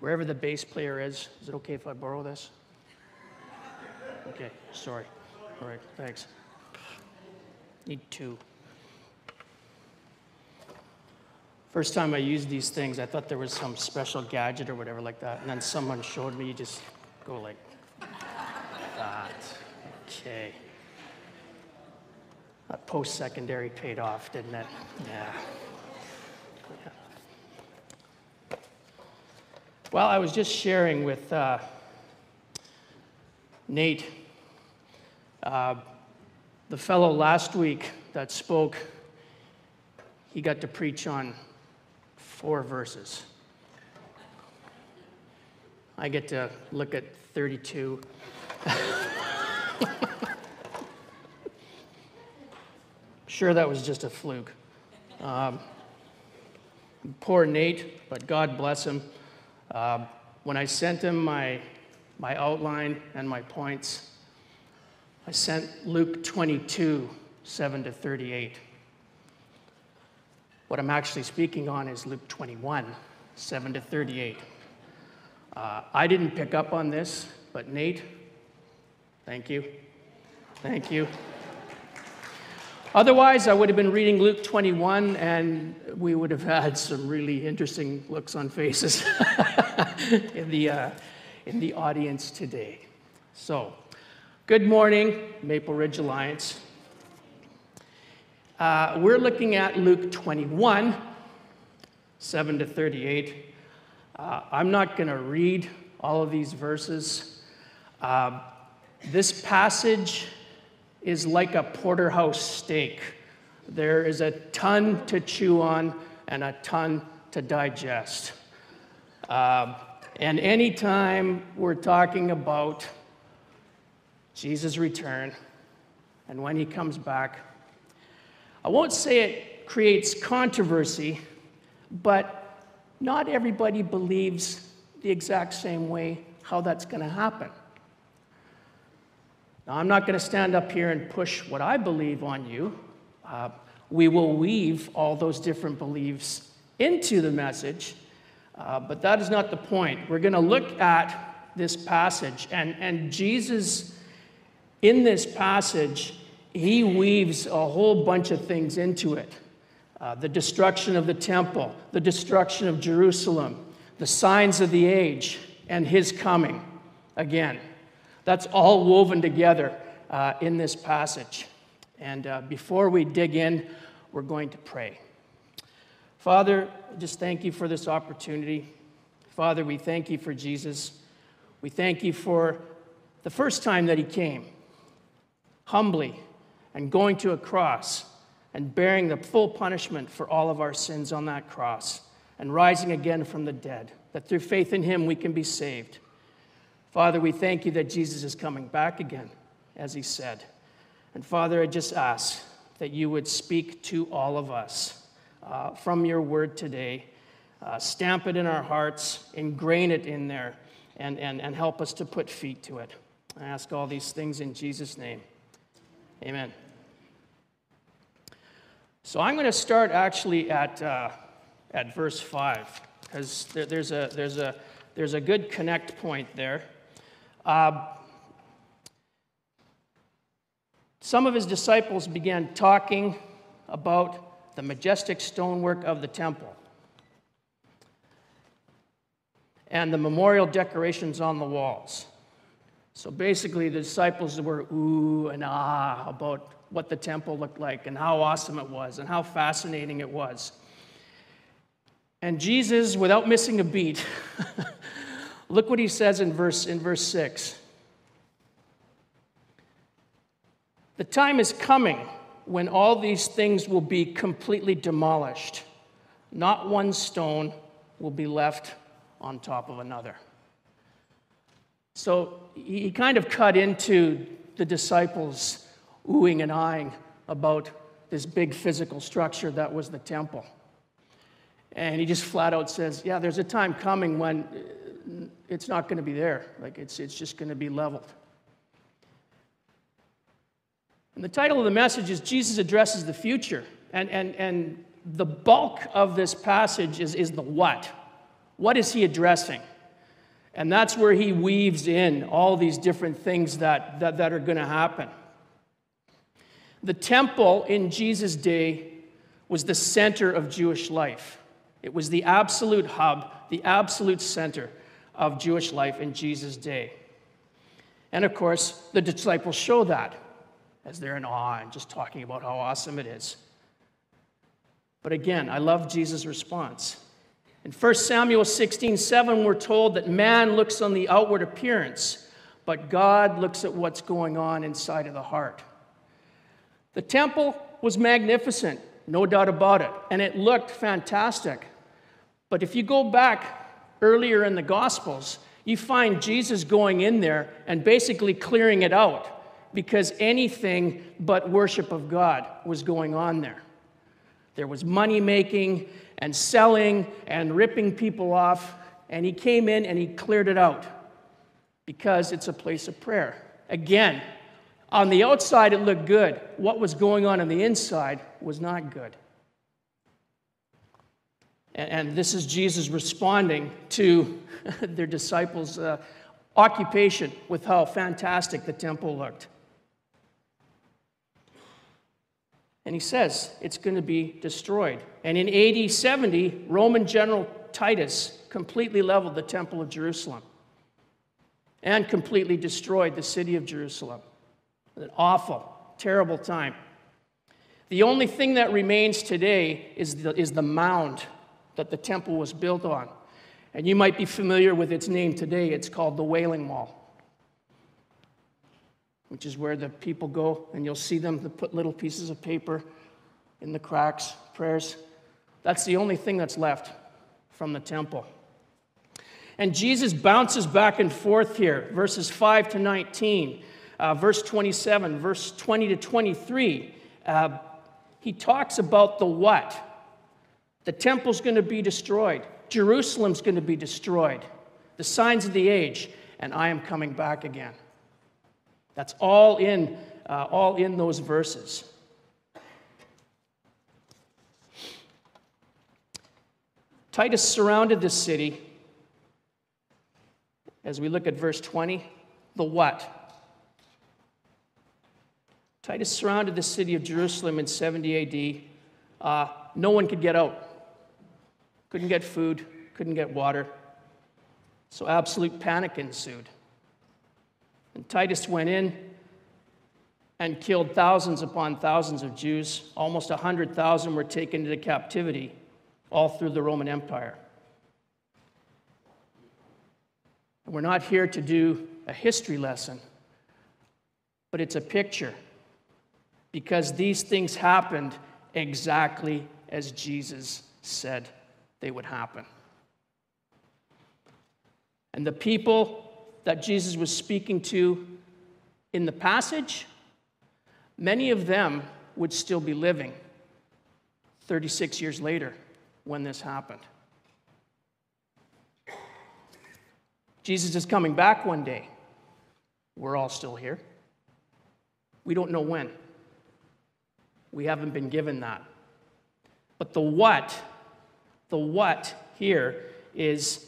Wherever the bass player is, is it okay if I borrow this? Okay, sorry. All right, thanks. Need two. First time I used these things, I thought there was some special gadget or whatever like that. And then someone showed me, you just go like that. Okay. That post secondary paid off, didn't it? Yeah. Well, I was just sharing with uh, Nate, uh, the fellow last week that spoke, he got to preach on four verses. I get to look at 32. sure, that was just a fluke. Um, poor Nate, but God bless him. Uh, when I sent him my, my outline and my points, I sent Luke 22, 7 to 38. What I'm actually speaking on is Luke 21, 7 to 38. Uh, I didn't pick up on this, but Nate, thank you. Thank you. Otherwise, I would have been reading Luke 21 and we would have had some really interesting looks on faces in, the, uh, in the audience today. So, good morning, Maple Ridge Alliance. Uh, we're looking at Luke 21, 7 to 38. Uh, I'm not going to read all of these verses. Uh, this passage is like a porterhouse steak. There is a ton to chew on and a ton to digest. Uh, and anytime we're talking about Jesus' return and when he comes back, I won't say it creates controversy, but not everybody believes the exact same way how that's going to happen. Now, I'm not going to stand up here and push what I believe on you. Uh, we will weave all those different beliefs into the message, uh, but that is not the point. We're going to look at this passage, and, and Jesus, in this passage, he weaves a whole bunch of things into it uh, the destruction of the temple, the destruction of Jerusalem, the signs of the age, and his coming again. That's all woven together uh, in this passage. And uh, before we dig in, we're going to pray. Father, just thank you for this opportunity. Father, we thank you for Jesus. We thank you for the first time that he came, humbly and going to a cross and bearing the full punishment for all of our sins on that cross and rising again from the dead, that through faith in him we can be saved. Father, we thank you that Jesus is coming back again, as he said. And Father, I just ask that you would speak to all of us uh, from your word today. Uh, stamp it in our hearts, ingrain it in there, and, and, and help us to put feet to it. I ask all these things in Jesus' name. Amen. So I'm going to start actually at, uh, at verse 5, because there, there's, a, there's, a, there's a good connect point there. Uh, some of his disciples began talking about the majestic stonework of the temple and the memorial decorations on the walls. So basically, the disciples were ooh and ah about what the temple looked like and how awesome it was and how fascinating it was. And Jesus, without missing a beat, look what he says in verse, in verse 6. The time is coming when all these things will be completely demolished. Not one stone will be left on top of another. So he kind of cut into the disciples' oohing and eyeing about this big physical structure that was the temple. And he just flat out says, Yeah, there's a time coming when it's not going to be there. Like, it's, it's just going to be leveled. And the title of the message is Jesus addresses the future. And, and, and the bulk of this passage is, is the what. What is he addressing? And that's where he weaves in all these different things that, that, that are going to happen. The temple in Jesus' day was the center of Jewish life. It was the absolute hub, the absolute center of Jewish life in Jesus' day. And of course, the disciples show that as they're in awe and just talking about how awesome it is. But again, I love Jesus' response. In 1 Samuel 16 7, we're told that man looks on the outward appearance, but God looks at what's going on inside of the heart. The temple was magnificent, no doubt about it, and it looked fantastic. But if you go back earlier in the Gospels, you find Jesus going in there and basically clearing it out because anything but worship of God was going on there. There was money making and selling and ripping people off, and he came in and he cleared it out because it's a place of prayer. Again, on the outside it looked good. What was going on on the inside was not good. And, this is Jesus responding to their disciples' uh, occupation with how fantastic the temple looked. And he says it's going to be destroyed. And in AD 70, Roman General Titus completely leveled the Temple of Jerusalem and completely destroyed the city of Jerusalem. An awful, terrible time. The only thing that remains today is the, is the mound that the temple was built on. And you might be familiar with its name today. It's called the Wailing Wall which is where the people go, and you'll see them put little pieces of paper in the cracks, prayers. That's the only thing that's left from the temple. And Jesus bounces back and forth here, verses 5 to 19, uh, verse 27, verse 20 to 23. Uh, he talks about the what. The temple's going to be destroyed, Jerusalem's going to be destroyed, the signs of the age, and I am coming back again. That's all in, uh, all in those verses. Titus surrounded the city. As we look at verse 20, the what? Titus surrounded the city of Jerusalem in 70 AD. Uh, no one could get out. Couldn't get food, couldn't get water. So absolute panic ensued. And Titus went in and killed thousands upon thousands of Jews. Almost 100,000 were taken into captivity all through the Roman Empire. And we're not here to do a history lesson, but it's a picture because these things happened exactly as Jesus said they would happen. And the people that Jesus was speaking to in the passage, many of them would still be living 36 years later when this happened. Jesus is coming back one day. We're all still here. We don't know when. We haven't been given that. But the what, the what here is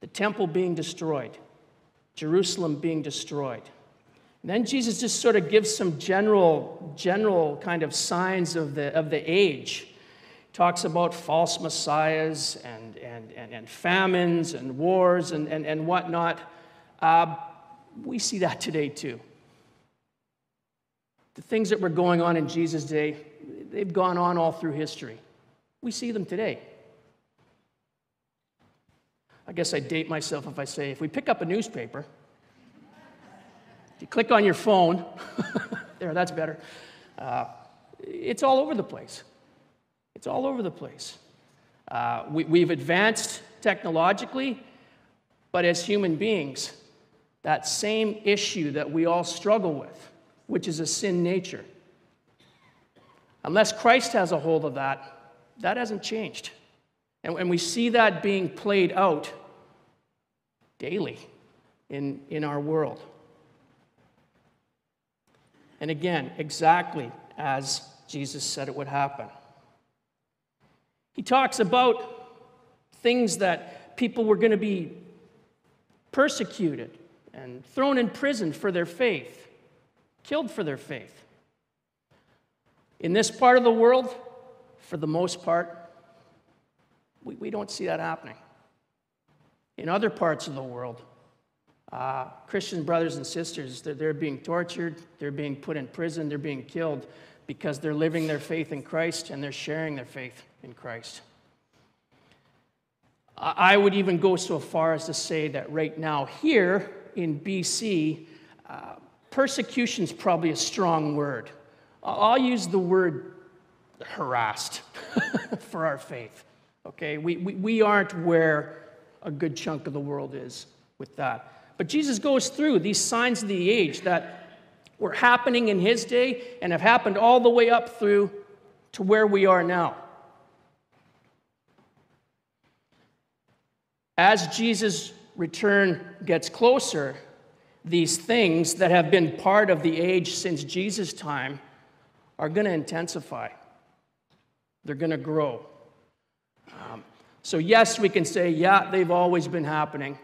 the temple being destroyed. Jerusalem being destroyed. And then Jesus just sort of gives some general, general kind of signs of the, of the age. Talks about false messiahs and, and, and, and famines and wars and, and, and whatnot. Uh, we see that today too. The things that were going on in Jesus' day, they've gone on all through history. We see them today. I guess I date myself if I say if we pick up a newspaper, if you click on your phone, there, that's better. Uh, it's all over the place. It's all over the place. Uh, we, we've advanced technologically, but as human beings, that same issue that we all struggle with, which is a sin nature, unless Christ has a hold of that, that hasn't changed. And, and we see that being played out daily in, in our world. And again, exactly as Jesus said it would happen. He talks about things that people were going to be persecuted and thrown in prison for their faith, killed for their faith. In this part of the world, for the most part, we, we don't see that happening. In other parts of the world, uh, Christian brothers and sisters, they're, they're being tortured, they're being put in prison, they're being killed because they're living their faith in Christ and they're sharing their faith in Christ. I would even go so far as to say that right now, here in BC, uh, persecution is probably a strong word. I'll use the word harassed for our faith. Okay, we, we, we aren't where a good chunk of the world is with that. But Jesus goes through these signs of the age that were happening in his day and have happened all the way up through to where we are now. As Jesus' return gets closer, these things that have been part of the age since Jesus' time are going to intensify. They're going to grow. Um, so, yes, we can say, yeah, they've always been happening.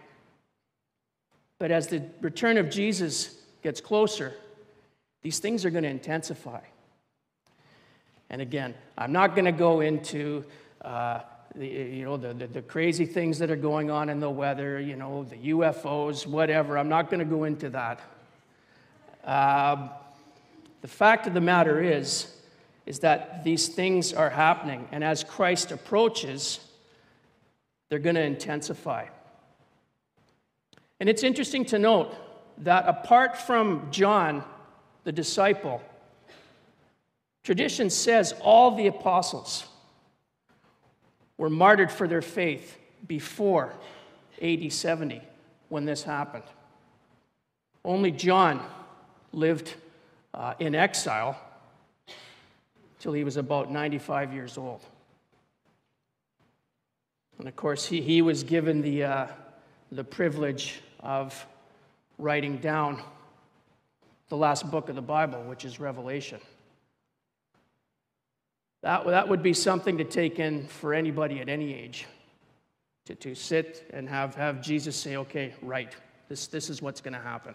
But as the return of Jesus gets closer, these things are going to intensify. And again, I'm not going to go into uh, the, you know, the, the, the, crazy things that are going on in the weather, you know, the UFOs, whatever. I'm not going to go into that. Uh, the fact of the matter is, is that these things are happening, and as Christ approaches, they're going to intensify. And it's interesting to note that apart from John, the disciple, tradition says all the apostles were martyred for their faith before AD 70 when this happened. Only John lived uh, in exile till he was about 95 years old. And of course, he, he was given the, uh, the privilege of writing down the last book of the Bible, which is Revelation. That, that would be something to take in for anybody at any age to, to sit and have, have Jesus say, okay, right, this, this is what's going to happen.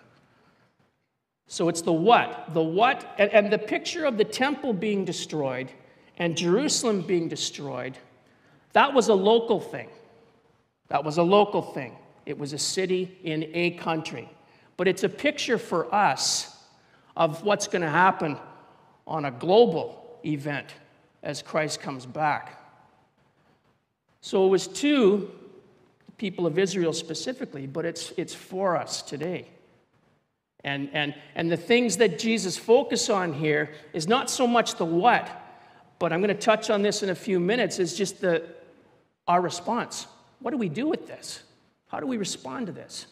So it's the what. The what, and, and the picture of the temple being destroyed and Jerusalem being destroyed, that was a local thing. That was a local thing. It was a city in a country. But it's a picture for us of what's going to happen on a global event as Christ comes back. So it was to the people of Israel specifically, but it's, it's for us today. And, and, and the things that Jesus focus on here is not so much the what, but I'm going to touch on this in a few minutes, is just the, our response. What do we do with this? How do we respond to this?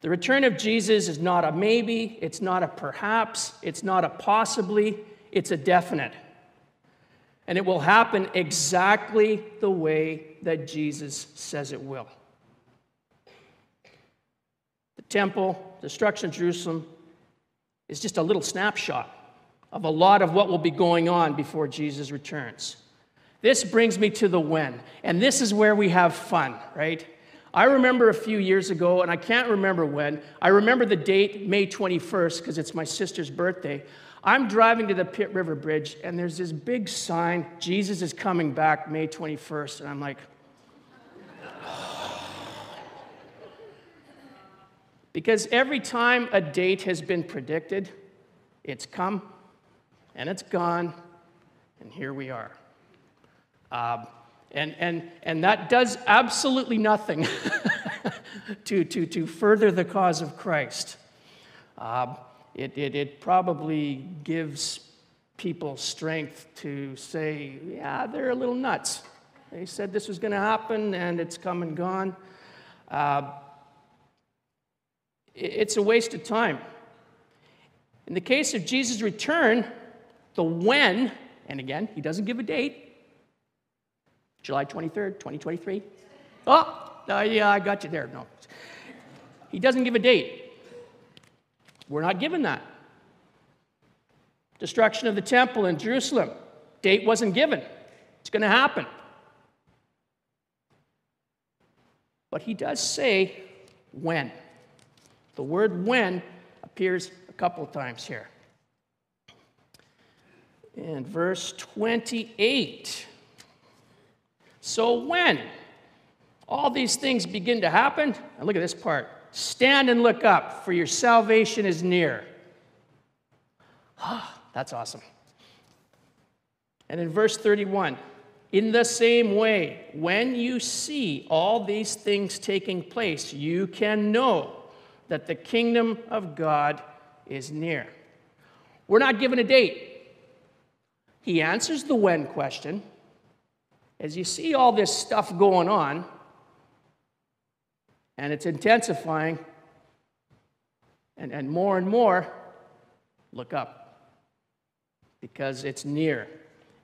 The return of Jesus is not a maybe, it's not a perhaps, it's not a possibly, it's a definite. And it will happen exactly the way that Jesus says it will. The temple, destruction of Jerusalem, is just a little snapshot of a lot of what will be going on before Jesus returns. This brings me to the when, and this is where we have fun, right? I remember a few years ago, and I can't remember when, I remember the date, May 21st, because it's my sister's birthday. I'm driving to the Pitt River Bridge, and there's this big sign Jesus is coming back May 21st. And I'm like, because every time a date has been predicted, it's come and it's gone, and here we are. Uh, and, and, and that does absolutely nothing to, to, to further the cause of Christ. Uh, it, it, it probably gives people strength to say, yeah, they're a little nuts. They said this was going to happen and it's come and gone. Uh, it's a waste of time. In the case of Jesus' return, the when, and again, he doesn't give a date, July 23rd, 2023? Oh, uh, yeah, I got you there. No. He doesn't give a date. We're not given that. Destruction of the temple in Jerusalem. Date wasn't given. It's going to happen. but he does say when. The word when appears a couple of times here. In verse 28. So when all these things begin to happen, and look at this part stand and look up, for your salvation is near. Ah, that's awesome. And in verse 31, in the same way, when you see all these things taking place, you can know that the kingdom of God is near. We're not given a date. He answers the when question. As you see all this stuff going on, and it's intensifying, and, and more and more, look up because it's near.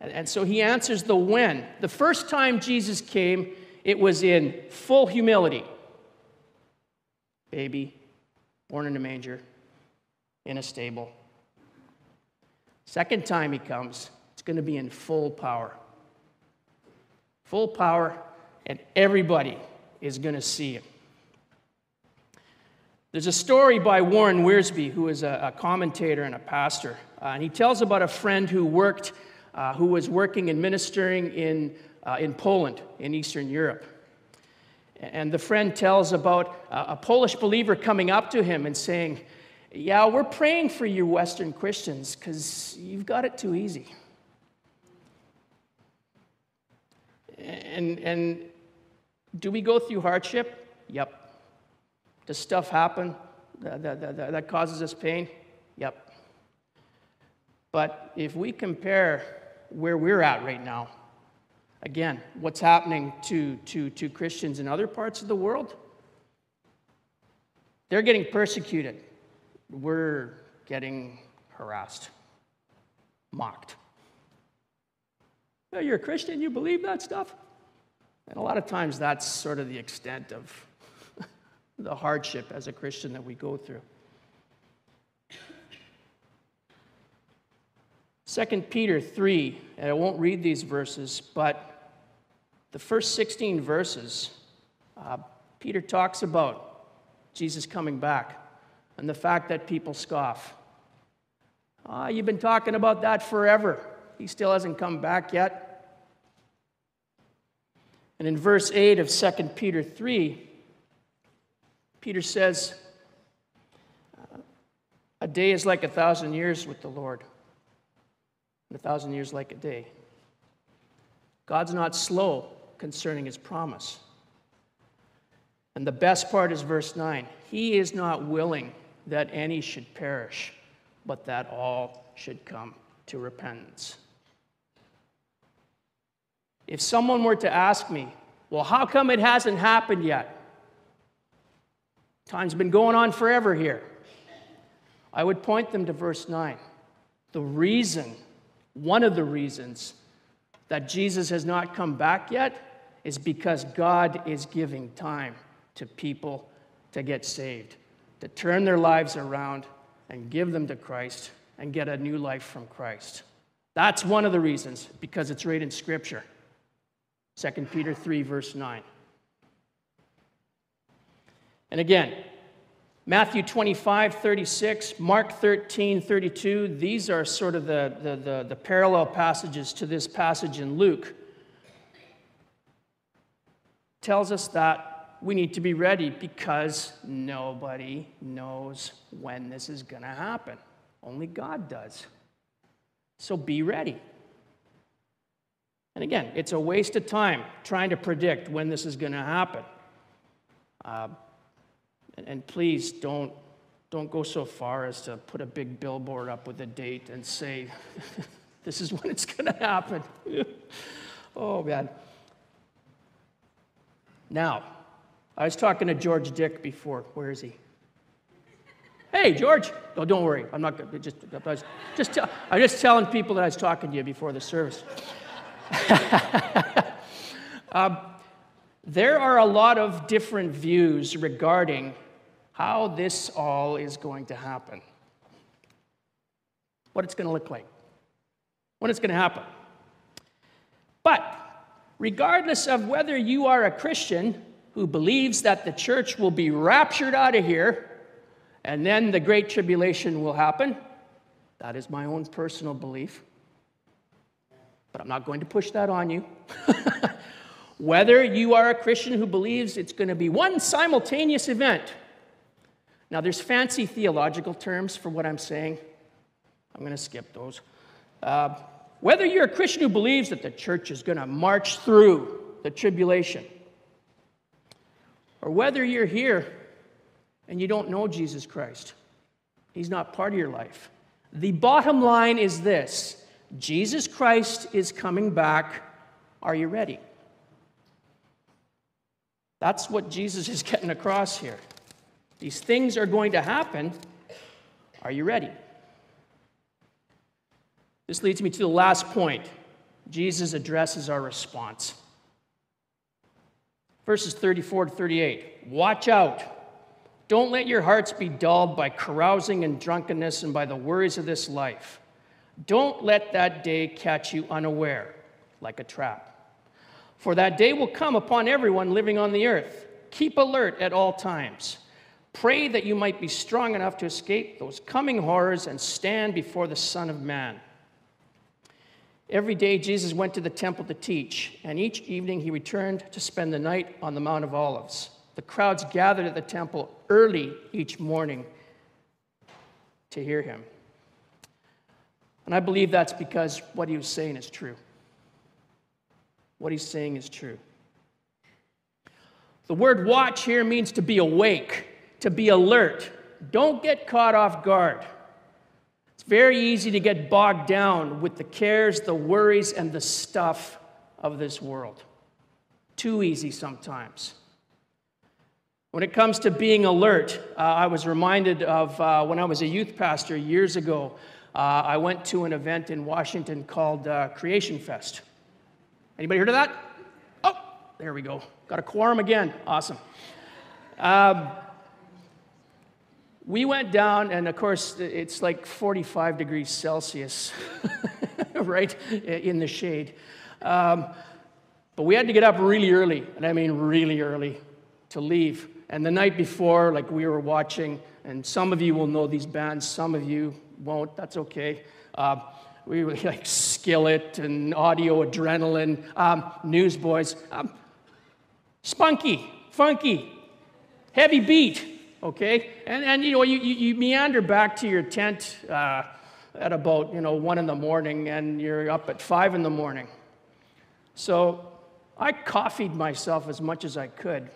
And, and so he answers the when. The first time Jesus came, it was in full humility. Baby, born in a manger, in a stable. Second time he comes, it's going to be in full power. Full power, and everybody is going to see it. There's a story by Warren Wiersbe, who is a, a commentator and a pastor, uh, and he tells about a friend who worked, uh, who was working and ministering in, uh, in Poland, in Eastern Europe. And the friend tells about a Polish believer coming up to him and saying, Yeah, we're praying for you, Western Christians, because you've got it too easy. And, and do we go through hardship? Yep. Does stuff happen that, that, that, that causes us pain? Yep. But if we compare where we're at right now, Again, what's happening to, to, to Christians in other parts of the world? They're getting persecuted. We're getting harassed, mocked. You're a Christian, you believe that stuff? And a lot of times that's sort of the extent of the hardship as a Christian that we go through. 2 Peter 3, and I won't read these verses, but the first 16 verses, uh, Peter talks about Jesus coming back and the fact that people scoff. Ah, you've been talking about that forever. He still hasn't come back yet. And in verse 8 of 2 Peter 3, Peter says, A day is like a thousand years with the Lord, and a thousand years like a day. God's not slow concerning his promise. And the best part is verse 9 He is not willing that any should perish, but that all should come to repentance. If someone were to ask me, well, how come it hasn't happened yet? Time's been going on forever here. I would point them to verse 9. The reason, one of the reasons that Jesus has not come back yet is because God is giving time to people to get saved, to turn their lives around and give them to Christ and get a new life from Christ. That's one of the reasons, because it's right in Scripture. 2 Peter 3, verse 9. And again, Matthew 25, 36, Mark 13, 32, these are sort of the, the, the, the parallel passages to this passage in Luke tells us that we need to be ready because nobody knows when this is going to happen. Only God does. So be ready. And again, it's a waste of time trying to predict when this is going to happen. Uh, and, and please don't, don't go so far as to put a big billboard up with a date and say, this is when it's going to happen. oh, man. Now, I was talking to George Dick before. Where is he? Hey, George. No, don't worry. I'm not going to just, just I'm just telling people that I was talking to you before the service. um, there are a lot of different views regarding how this all is going to happen, what it's going to look like, when it's going to happen. But regardless of whether you are a Christian who believes that the church will be raptured out of here and then the Great Tribulation will happen. That is my own personal belief. But I'm not going to push that on you. Whether you are a Christian who believes it's going to be one simultaneous event. Now, there's fancy theological terms for what I'm saying. I'm going to skip those. Uh, whether you're a Christian who believes that the church is going to march through the tribulation, or whether you're here and you don't know Jesus Christ, He's not part of your life. The bottom line is this Jesus Christ is coming back. Are you ready? That's what Jesus is getting across here. These things are going to happen. Are you ready? This leads me to the last point. Jesus addresses our response. Verses 34 to 38. Watch out. Don't let your hearts be dulled by carousing and drunkenness and by the worries of this life. Don't let that day catch you unaware, like a trap. For that day will come upon everyone living on the earth. Keep alert at all times. Pray that you might be strong enough to escape those coming horrors and stand before the Son of Man. Every day, Jesus went to the temple to teach, and each evening he returned to spend the night on the Mount of Olives. The crowds gathered at the temple early each morning to hear him. And I believe that's because what he was saying is true. What he's saying is true. The word watch here means to be awake, to be alert. Don't get caught off guard. It's very easy to get bogged down with the cares, the worries, and the stuff of this world. Too easy sometimes. When it comes to being alert, uh, I was reminded of uh, when I was a youth pastor years ago. Uh, I went to an event in Washington called uh, Creation Fest. Anybody heard of that? Oh, there we go. Got a quorum again. Awesome. Um, we went down, and of course, it's like 45 degrees Celsius, right, in the shade. Um, but we had to get up really early, and I mean really early, to leave. And the night before, like we were watching, and some of you will know these bands, some of you won't, that's okay. Uh, we were like Skillet and Audio Adrenaline, um, Newsboys. Um, spunky, funky, heavy beat okay? And, and you know, you, you, meander back to your tent uh, at about, you know, one in the morning and you're up at five in the morning. So I coffeed myself as much as I could.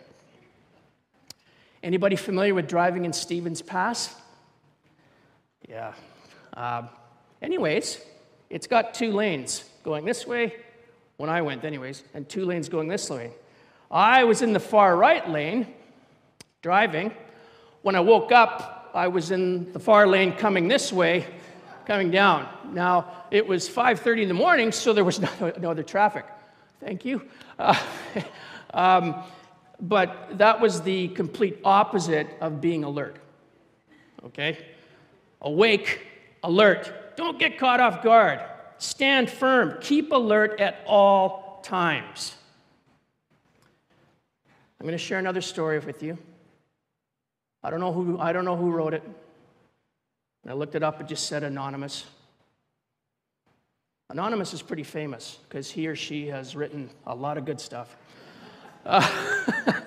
Anybody familiar with driving in Stevens Pass? Yeah. Uh, anyways, it's got two lanes going this way, when I went, anyways, and two lanes going this way. I was in the far right lane driving, when I woke up, I was in the far lane coming this way, coming down. Now, it was 5.30 in the morning, so there was no, no other traffic. Thank you. Uh, um, but that was the complete opposite of being alert. Okay? Awake, alert. Don't get caught off guard. Stand firm. Keep alert at all times. I'm going to share another story with you. I don't know who, I don't know who wrote it. I looked it up, it just said anonymous. Anonymous is pretty famous because he or she has written a lot of good stuff. Uh,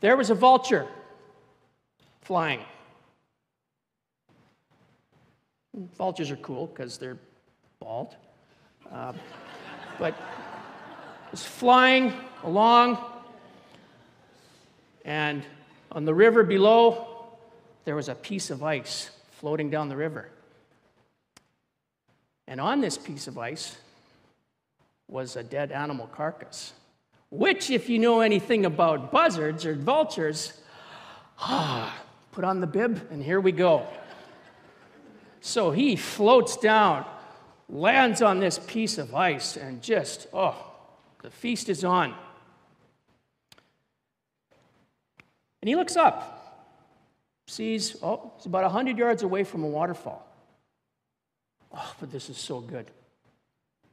there was a vulture flying. Vultures are cool because they're bald. Uh, but it's flying along, and on the river below, there was a piece of ice floating down the river. And on this piece of ice was a dead animal carcass, which, if you know anything about buzzards or vultures, ah, put on the bib, and here we go. So he floats down, lands on this piece of ice, and just, oh, the feast is on. And he looks up, sees, oh, it's about 100 yards away from a waterfall. Oh, but this is so good.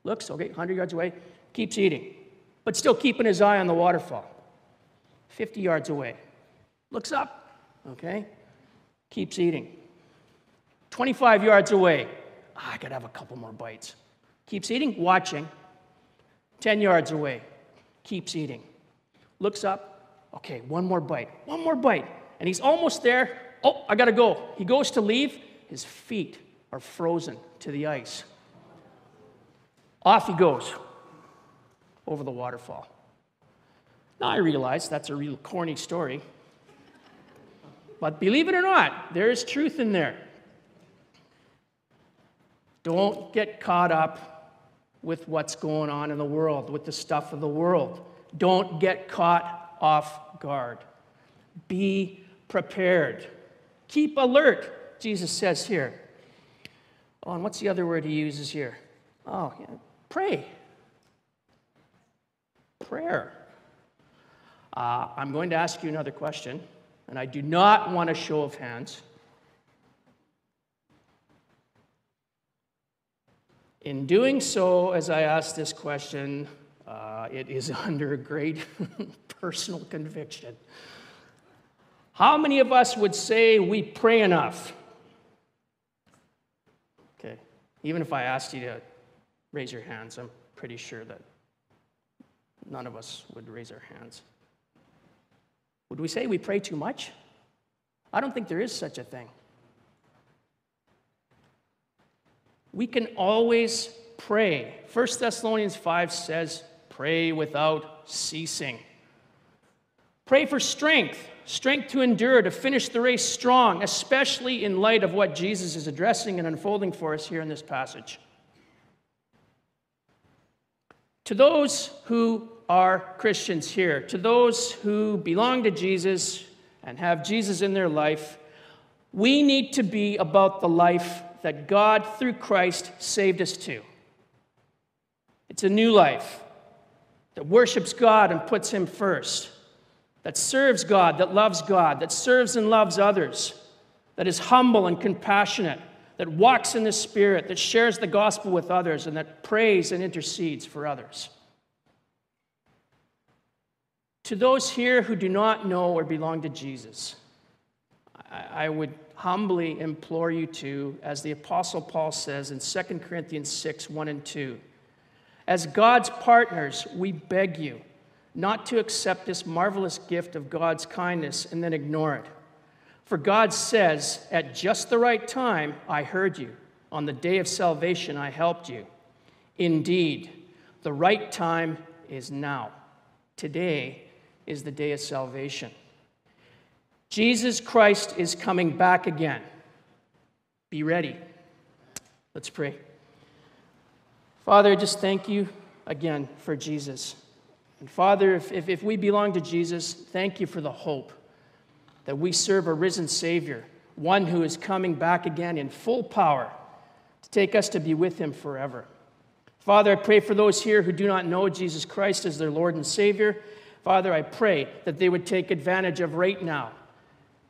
Looks, okay, 100 yards away, keeps eating, but still keeping his eye on the waterfall. 50 yards away. Looks up, okay? Keeps eating. 25 yards away. Ah, I gotta have a couple more bites. Keeps eating, watching. 10 yards away. Keeps eating. Looks up. Okay, one more bite. One more bite. And he's almost there. Oh, I gotta go. He goes to leave. His feet are frozen to the ice. Off he goes over the waterfall. Now, I realize that's a real corny story, but believe it or not, there is truth in there. Don't get caught up with what's going on in the world, with the stuff of the world. Don't get caught off guard. Be prepared. Keep alert, Jesus says here. Oh, and what's the other word he uses here? Oh, yeah. pray. Prayer. Uh, I'm going to ask you another question, and I do not want a show of hands. In doing so, as I ask this question, uh, it is under great personal conviction. How many of us would say we pray enough? Okay, even if I asked you to raise your hands, I'm pretty sure that none of us would raise our hands. Would we say we pray too much? I don't think there is such a thing. We can always pray. 1 Thessalonians 5 says, pray without ceasing. Pray for strength, strength to endure, to finish the race strong, especially in light of what Jesus is addressing and unfolding for us here in this passage. To those who are Christians here, to those who belong to Jesus and have Jesus in their life, we need to be about the life that God, through Christ, saved us to. It's a new life that worships God and puts Him first, that serves God, that loves God, that serves and loves others, that is humble and compassionate, that walks in the Spirit, that shares the gospel with others, and that prays and intercedes for others. To those here who do not know or belong to Jesus, I would humbly implore you to, as the Apostle Paul says in 2 Corinthians 6 1 and 2, as God's partners, we beg you not to accept this marvelous gift of God's kindness and then ignore it. For God says, At just the right time, I heard you. On the day of salvation, I helped you. Indeed, the right time is now. Today, is the day of salvation. Jesus Christ is coming back again. Be ready. Let's pray. Father, just thank you again for Jesus. And Father, if, if, if, we belong to Jesus, thank you for the hope that we serve a risen Savior, one who is coming back again in full power to take us to be with him forever. Father, I pray for those here who do not know Jesus Christ as their Lord and Savior. Father, I pray that they would take advantage of right now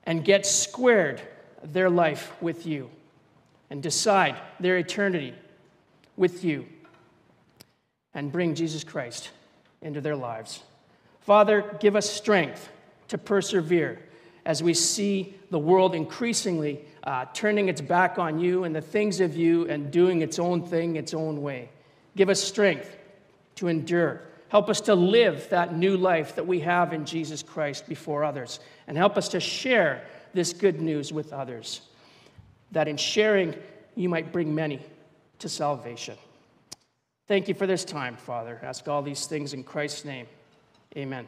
and get squared their life with you and decide their eternity with you and bring Jesus Christ into their lives. Father, give us strength to persevere as we see the world increasingly uh, turning its back on you and the things of you and doing its own thing its own way. Give us strength to endure Help us to live that new life that we have in Jesus Christ before others. And help us to share this good news with others. That in sharing, you might bring many to salvation. Thank you for this time, Father. Ask all these things in Christ's name. Amen.